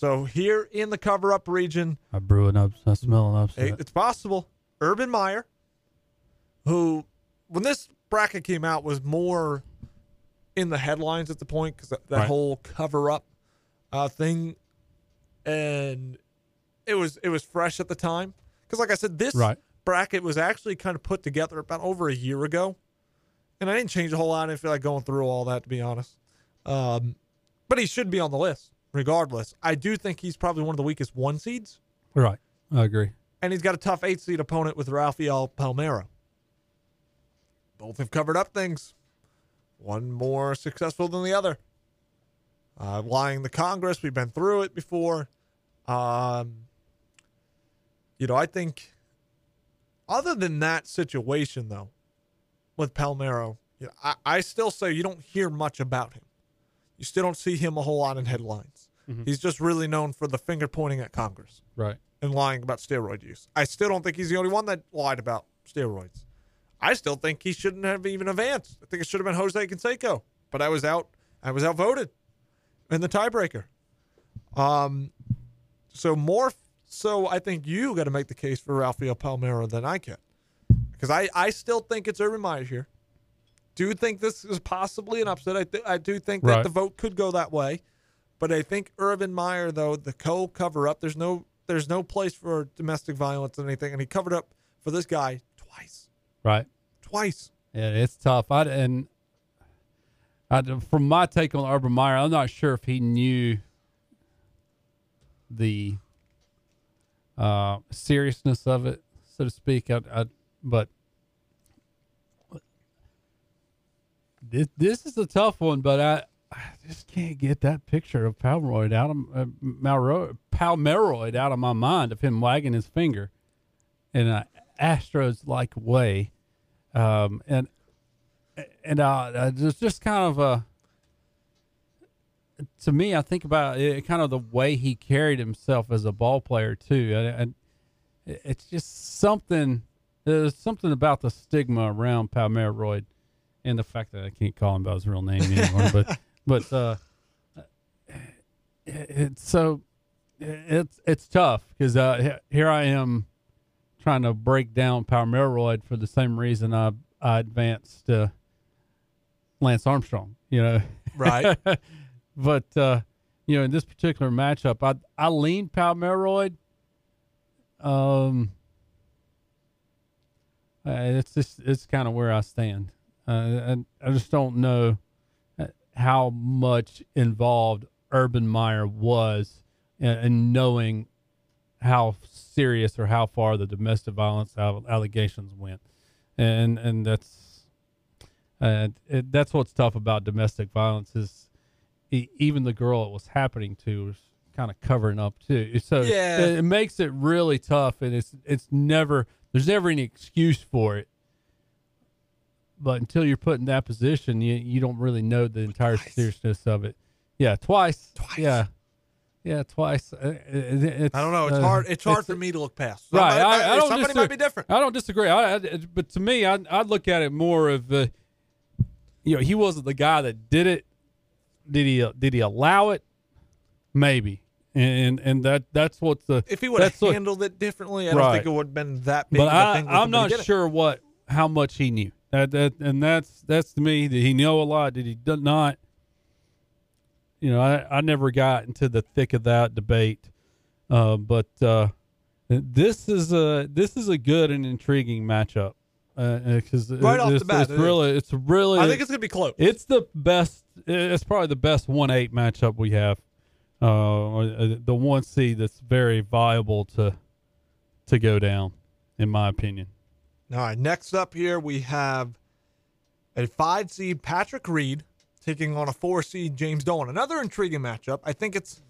So here in the cover up region, I brew an up. I smell an upset. it's possible. Urban Meyer, who when this bracket came out was more in the headlines at the point because that, that Right. whole cover up uh, thing, and it was it was fresh at the time. Because like I said, this Right. bracket was actually kind of put together about over a year ago, and I didn't change a whole lot. I didn't feel like going through all that to be honest. Um, but he should be on the list regardless. I do think he's probably one of the weakest one seeds right. I agree. and he's got a tough eight seed opponent with Rafael Palmeiro. Both have covered up things, one more successful than the other. Uh, lying the Congress, we've been through it before. Um, you know, I think, other than that situation, though, with Palmeiro, you know, I, I still say you don't hear much about him. You still don't see him a whole lot in headlines. He's just really known for the finger pointing at Congress Right. and lying about steroid use. I still don't think he's the only one that lied about steroids. I still think he shouldn't have even advanced. I think it should have been Jose Canseco, but I was out. I was outvoted in the tiebreaker. Um, so more so, I think you got to make the case for Rafael Palmeiro than I can, because I I still think it's Urban Meyer here. Do think this is possibly an upset. I th- I do think that Right. the vote could go that way. But I think Urban Meyer, though, the co cover up, there's no there's no place for domestic violence and anything, and he covered up for this guy twice. Right. Twice. Yeah, it's tough. I and I, from my take on Urban Meyer, I'm not sure if he knew the uh, seriousness of it, so to speak. I, I, but this this is a tough one. But I, I just can't get that picture of Palmeroid out of uh, Palmeroid out of my mind of him wagging his finger in an Astros like way um, and and uh, just just kind of uh, to me, I think about it, kind of the way he carried himself as a ball player too, and, and it's just something. There's something about the stigma around Palmeroid, and the fact that I can't call him by his real name anymore. but but uh, it, it's so it's it's tough because uh, here I am trying to break down Palmeroid for the same reason I I advanced uh, Lance Armstrong. You know, Right. but uh, you know, in this particular matchup, I I lean Palmeroid. Um, uh, it's just it's kind of where I stand. Uh, and I just don't know uh, how much involved Urban Meyer was in, in knowing how serious or how far the domestic violence allegations went, and and that's uh, it, that's what's tough about domestic violence is e- even the girl it was happening to was kind of covering up too. So Yeah. it, it makes it really tough, and it's it's never there's never any excuse for it. But until you're put in that position, you you don't really know the entire Twice. seriousness of it. Yeah, twice. Twice. Yeah, yeah, twice. Uh, it's, I don't know. It's uh, hard. It's hard it's- for me to look past. Right. Somebody, I, might- I don't somebody disagree. might be different. I don't disagree. I, I, but to me, I I look at it more of uh, you know, he wasn't the guy that did it. Did he? uh, Did he allow it? Maybe. And and that that's what the If he would have that's what- handled it differently, I don't Right. think it would have been that big. but of a I thing I'm not did it. sure what how much he knew. That that and that's that's to me. Did he know a lot? Did he not? You know, I I never got into the thick of that debate, uh, but uh, this is a this is a good and intriguing matchup because Right off the bat, it's it really it's really I think it's gonna be close. it's the best. It's probably the best one eight matchup we have. Uh, the one seed that's very viable to to go down, in my opinion. All right. Next up here we have a five seed Patrick Reed taking on a four seed James Dolan. Another intriguing matchup. I think it's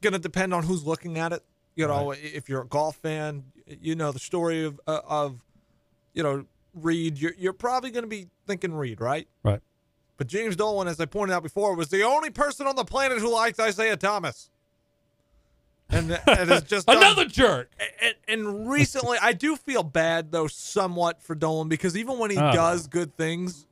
gonna depend on who's looking at it. You know, if you're a golf fan, you know the story of uh, of you know Reed. You're you're probably gonna be thinking Reed, right? Right. But James Dolan, as I pointed out before, was the only person on the planet who liked Isiah Thomas. And, and it's just done- Another jerk. and, and recently, I do feel bad though, somewhat for Dolan because even when he Oh. does good things,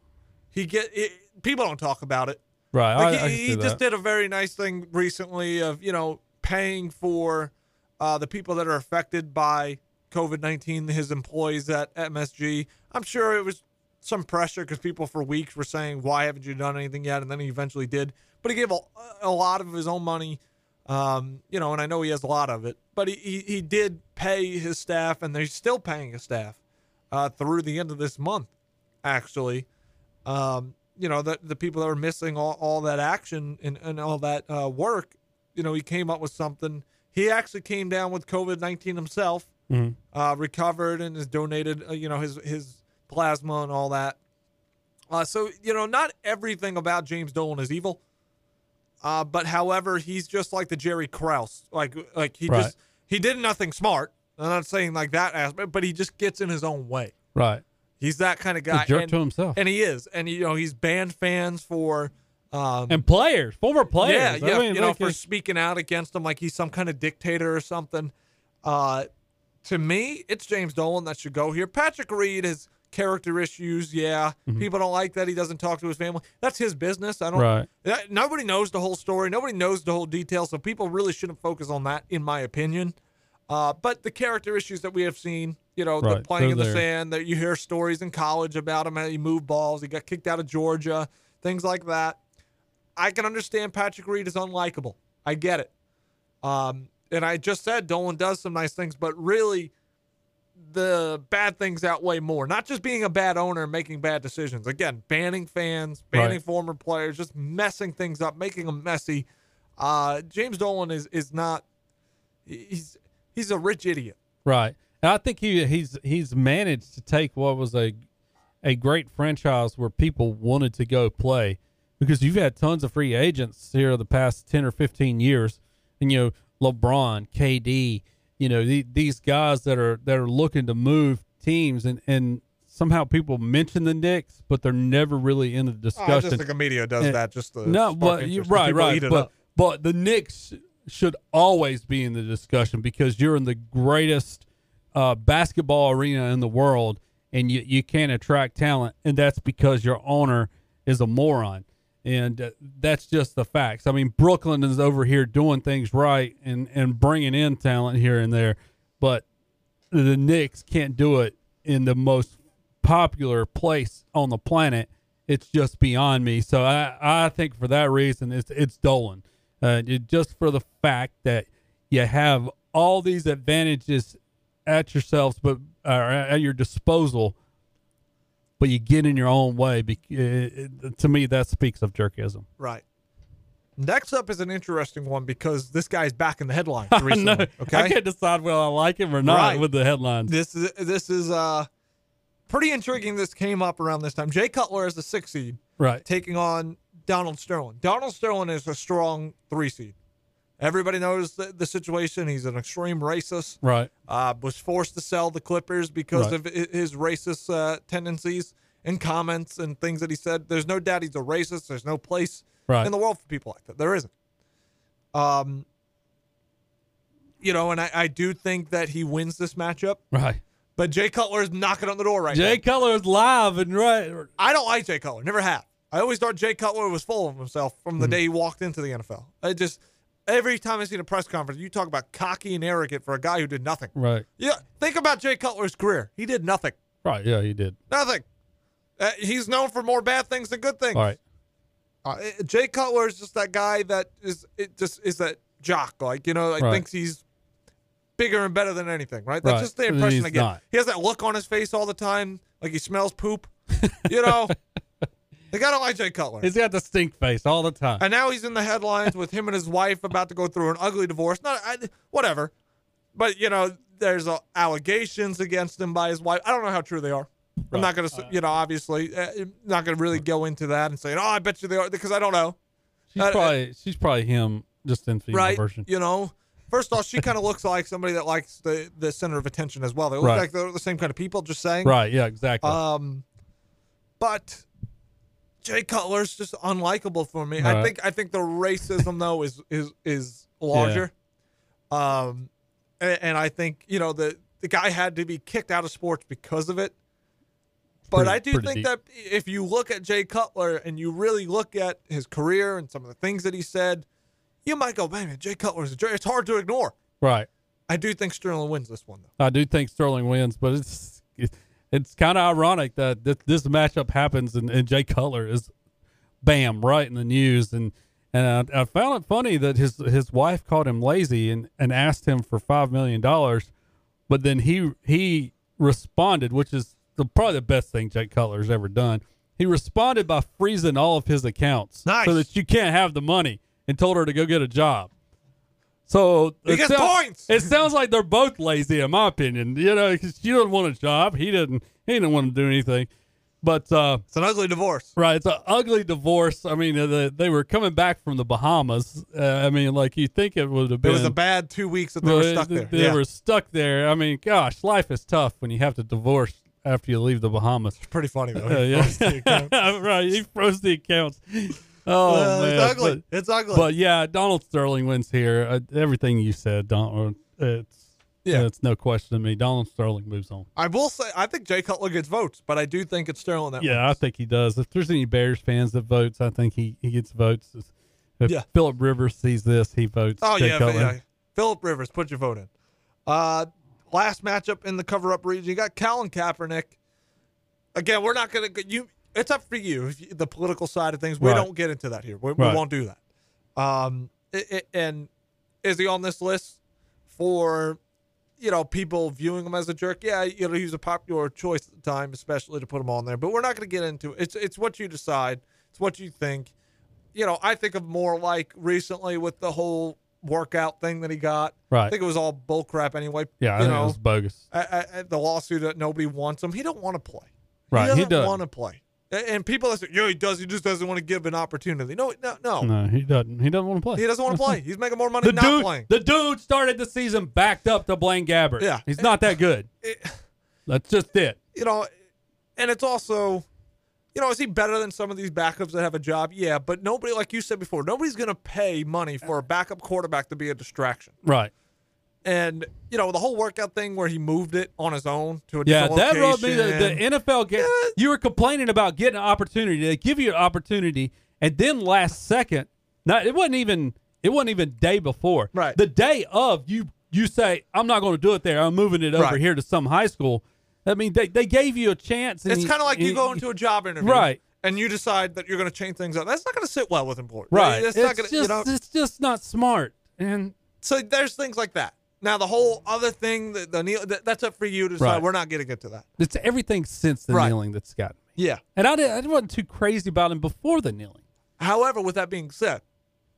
he get it, people don't talk about it. Right. Like I, I he, can he just did a very nice thing recently of you know paying for uh, the people that are affected by COVID nineteen, his employees at MSG. I'm sure it was some pressure because people for weeks were saying, "Why haven't you done anything yet?" And then he eventually did. But he gave a, a lot of his own money, um, you know, and I know he has a lot of it. But he, he, he did pay his staff, and they're still paying his staff uh, through the end of this month, actually um, you know, the the people that are missing all, all that action and, and all that uh, work, you know, he came up with something. He actually came down with COVID nineteen himself, Mhm. uh, recovered and has donated, uh, you know, his his plasma and all that. Uh, so you know, not everything about James Dolan is evil. Uh, but however, he's just like the Jerry Krause, like like he Right. just he did nothing smart. I'm not saying like that aspect, but he just gets in his own way. Right. He's that kind of A guy. jerk and- to himself. and he is, and you know he's banned fans for, um, And players, former players. yeah, I yeah, mean, you know for speaking out against him like he's some kind of dictator or something. Uh, to me, it's James Dolan that should go here. Patrick Reed has character issues. Yeah, Mm-hmm. people don't like that he doesn't talk to his family. That's his business. I don't. Right. that- Nobody knows the whole story. Nobody knows the whole details. So people really shouldn't focus on that, in my opinion. Uh, but the character issues that we have seen, you know, the Right, playing in the there. sand, that you hear stories in college about him, how he moved balls, he got kicked out of Georgia, things like that. I can understand Patrick Reed is unlikable. I get it. Um, and I just said Dolan does some nice things, but really the bad things outweigh more. Not just being a bad owner and making bad decisions. Again, banning fans, banning Right. former players, just messing things up, making them messy. Uh, James Dolan is is not. He's he's a rich idiot. Right. And I think he he's he's managed to take what was a a great franchise where people wanted to go play because you've had tons of free agents here the past 10 or 15 years and you know LeBron, KD, you know the, these guys that are that are looking to move teams and and somehow people mention the Knicks but they're never really in the I discussion. just think the media does Yeah. that just to No, but interest, right, right. But up. but the Knicks should always be in the discussion because you're in the greatest uh, basketball arena in the world, and you you can't attract talent, and that's because your owner is a moron, and uh, that's just the facts. I mean, Brooklyn is over here doing things right and and bringing in talent here and there, but the Knicks can't do it in the most popular place on the planet. It's just beyond me. So I, I think for that reason, it's it's Dolan. Uh, it- just for the fact that you have all these advantages at yourselves, but uh, at your disposal, but you get in your own way. bec- uh, to me, that speaks of jerkism. Right. Next up is an interesting one because this guy's back in the headlines I recently. know. Okay. I can't decide whether I like him or not Right. with the headlines. This is this is uh pretty intriguing. This came up around this time. Jay Cutler is the six seed Right. taking on Donald Sterling. Donald Sterling is a strong three seed. Everybody knows the, the situation. He's an extreme racist. Right. Uh, was forced to sell the Clippers because Right. of his racist uh, tendencies and comments and things that he said. There's no doubt he's a racist. There's no place Right. in the world for people like that. There isn't. Um, you know, and I, I do think that he wins this matchup. Right. But Jay Cutler is knocking on the door right Jay now. Jay Cutler is live and right. I don't like Jay Cutler. Never have. I always thought Jay Cutler was full of himself from the day he walked into the NFL. I just every time I see a press conference, you talk about cocky and arrogant for a guy who did nothing. Right. Yeah, think about Jay Cutler's career. He did nothing. Right. Yeah, he did. Nothing. Uh, he's known for more bad things than good things. All right. Uh, Jay Cutler is just that guy that is it just is that jock, like you know, like Right. thinks he's bigger and better than anything, right? That's Right. just the impression I get. not. He has that look on his face all the time, like he smells poop. You know, don't like Jay Cutler. He's got the stink face all the time. and now he's in the headlines with him and his wife about to go through an ugly divorce. Not I, whatever, but you know, there's uh, allegations against him by his wife. I don't know how true they are. I'm not going to, you know, obviously, uh, not going to really go into that and say, oh, I bet you they are, because I don't know. she's uh, probably she's probably him just in female right? version. You know, first off, she kind of looks like somebody that likes the the center of attention as well. They look Right. like they're the same kind of people. Just saying, Right. Yeah. Exactly. Um, but Jay Cutler's just unlikable for me. I Right. think I think the racism though is is is larger. Um, and, and I think you know the the guy had to be kicked out of sports because of it. But pretty- I do think deep. that if you look at Jay Cutler and you really look at his career and some of the things that he said, you might go, man, Jay Cutler's a jerk. It's hard to ignore. right. I do think Sterling wins this one, though. I do think Sterling wins, but it's it's kind of ironic that this, this matchup happens and, and Jay Cutler is bam right in the news and and I, I found it funny that his his wife called him lazy and, and asked him for five million dollars, but then he he responded, which is the, probably the best thing Jay Cutler's ever done. He responded by freezing all of his accounts Nice. so that you can't have the money and told her to go get a job. So He it gets points. It sounds like they're both lazy, in my opinion. You know, 'cause she doesn't want a job. He didn't. He didn't want to do anything. But uh, It's an ugly divorce. right, it's an ugly divorce. I mean, uh, the, they were coming back from the Bahamas. Uh, I mean, like you think it would have been. It was a bad two weeks that they were stuck there. They yeah. were stuck there. I mean, gosh, life is tough when you have to divorce after you leave the Bahamas. pretty funny, though. Uh, He yeah. froze the account. right, he froze the accounts. Oh Well, man, it's ugly. But- it's ugly. but yeah, Donald Sterling wins here. Uh, everything you said, Donald, it's Yeah. it's no question to me. Donald Sterling moves on. I will say, I think Jay Cutler gets votes, but I do think it's Sterling that Yeah, I think he does. If there's any Bears fans that votes, I think he, he gets votes. If Yeah. Philip Rivers sees this, he votes. Oh Jay yeah, Cutler. yeah. Philip Rivers, put your vote in. Uh, last matchup in the cover-up region, you got Colin Kaepernick. Again, we're not gonna you. It's up for you. The political side of things, we Right. don't get into that here. We, Right. we won't do that. Um, i i and is he on this list for you know people viewing him as a jerk? Yeah, you know he was a popular choice at the time, especially to put him on there. But we're not going to get into it. It's it's what you decide. It's what you think. You know, I think of more like recently with the whole workout thing that he got. Right. I think it was all bullcrap anyway. Yeah, I you think know, it was bogus. I, I, I- the lawsuit that nobody wants him. He don't want to play. Right, He doesn't. want to play. And people that say, "Yeah, he does. He just doesn't want to give an opportunity." No, no, no. No, he doesn't. He doesn't want to play. He doesn't want to play. He's making more money The not dude, playing. the dude started the season backed up to Blaine Gabbert. Yeah. he's not that good. It- That's just it. you know, and it's also, you know, is he better than some of these backups that have a job? Yeah, but nobody, like you said before, nobody's going to pay money for a backup quarterback to be a distraction. Right. And you know, the whole workout thing where he moved it on his own to a Yeah, that rubbed me. The, the NFL game. Yeah. You were complaining about getting an opportunity. They give you an opportunity, and then last second, not it wasn't even it wasn't even day before. Right. The day of, you you say I'm not going to do it there. I'm moving it over Right. here to some high school. I mean, they, they gave you a chance. And It's kind of like you go into a job interview, Right. And you decide that you're going to change things up. That's not going to sit well with employers, right. It's, It's, not going to, just you know. it's just not smart. And So there's things like that. Now the whole other thing, the, the kneel, that, that's up for you to decide. Right. We're not getting into that. it's everything since the Right. kneeling that's gotten me. Yeah. And I, did, I wasn't too crazy about him before the kneeling. However, with that being said,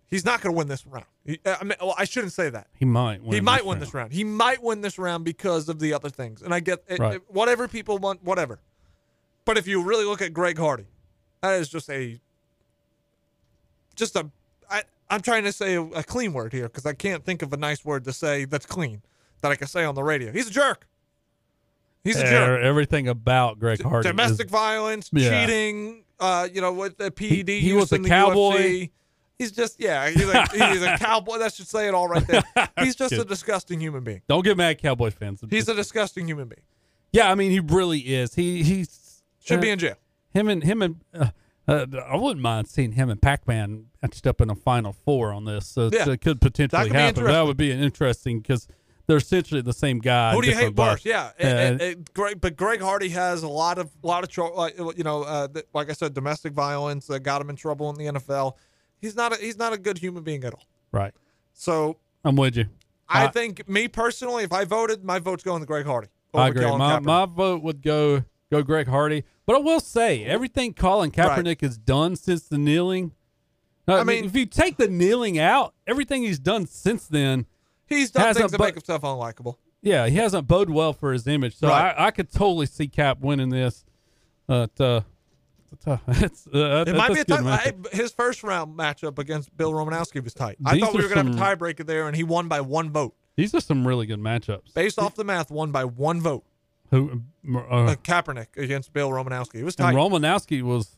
he's not going to win this round. He, uh, I mean, well, I shouldn't say that. He might win. he might this win round. this round. He might win this round because of the other things. And I get it, Right. it- whatever people want, whatever. But if you really look at Greg Hardy, that is just a, just a. I, I'm trying to say a, a clean word here because I can't think of a nice word to say that's clean that I can say on the radio. He's a jerk. He's a jerk. Er- Everything about Greg Hardy. is- Domestic violence, Yeah. cheating, uh, you know, with the PED. He- he was a cowboy. UFC. He's just, yeah, he's a, he's a cowboy. That should say it all right there. He's just a disgusting human being. Don't get mad, Cowboy fans. He's a disgusting human being. yeah, I mean, he really is. He he's Should uh, be in jail. him and him and. Uh, uh, I wouldn't mind seeing him and Pac-Man matched up in a Final Four on this. So Yeah. it could potentially That happen. That would be interesting because they're essentially the same guy. Who do you hate worse? Yeah, Yeah, and, and- Greg, but Greg Hardy has a lot of lot of trouble. Like, you know, uh, th- like I said, domestic violence uh, got him in trouble in the NFL. He's not a, he's not a good human being at all. Right. So I'm with you. I I- think me personally, if I voted, my vote's going to Greg Hardy. I agree. Colin My, Kaepernick. my vote would go go Greg Hardy, but I will say everything Colin Kaepernick has done since the kneeling. I, I mean, mean- if you take the kneeling out, everything he's done since then, He's done things that bu- make himself unlikable. yeah, he hasn't bode well for his image. So Right. I, I could totally see Cap winning this. But uh, it's, uh, it's, uh, It might be a tight. matchup. His first round matchup against Bill Romanowski was tight. I thought we were going to have a tiebreaker there, and he won by one vote. These are some really good matchups. Based off the math, won by one vote. Who uh, Uh, Kaepernick against Bill Romanowski. It was tight and and, Romanowski was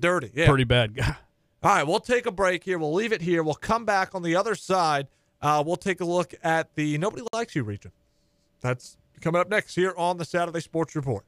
dirty. Yeah. pretty bad guy. All right, we'll take a break here. We'll leave it here. We'll come back on the other side. Uh, we'll take a look at the Nobody Likes You region. That's coming up next here on the Saturday Sports Report.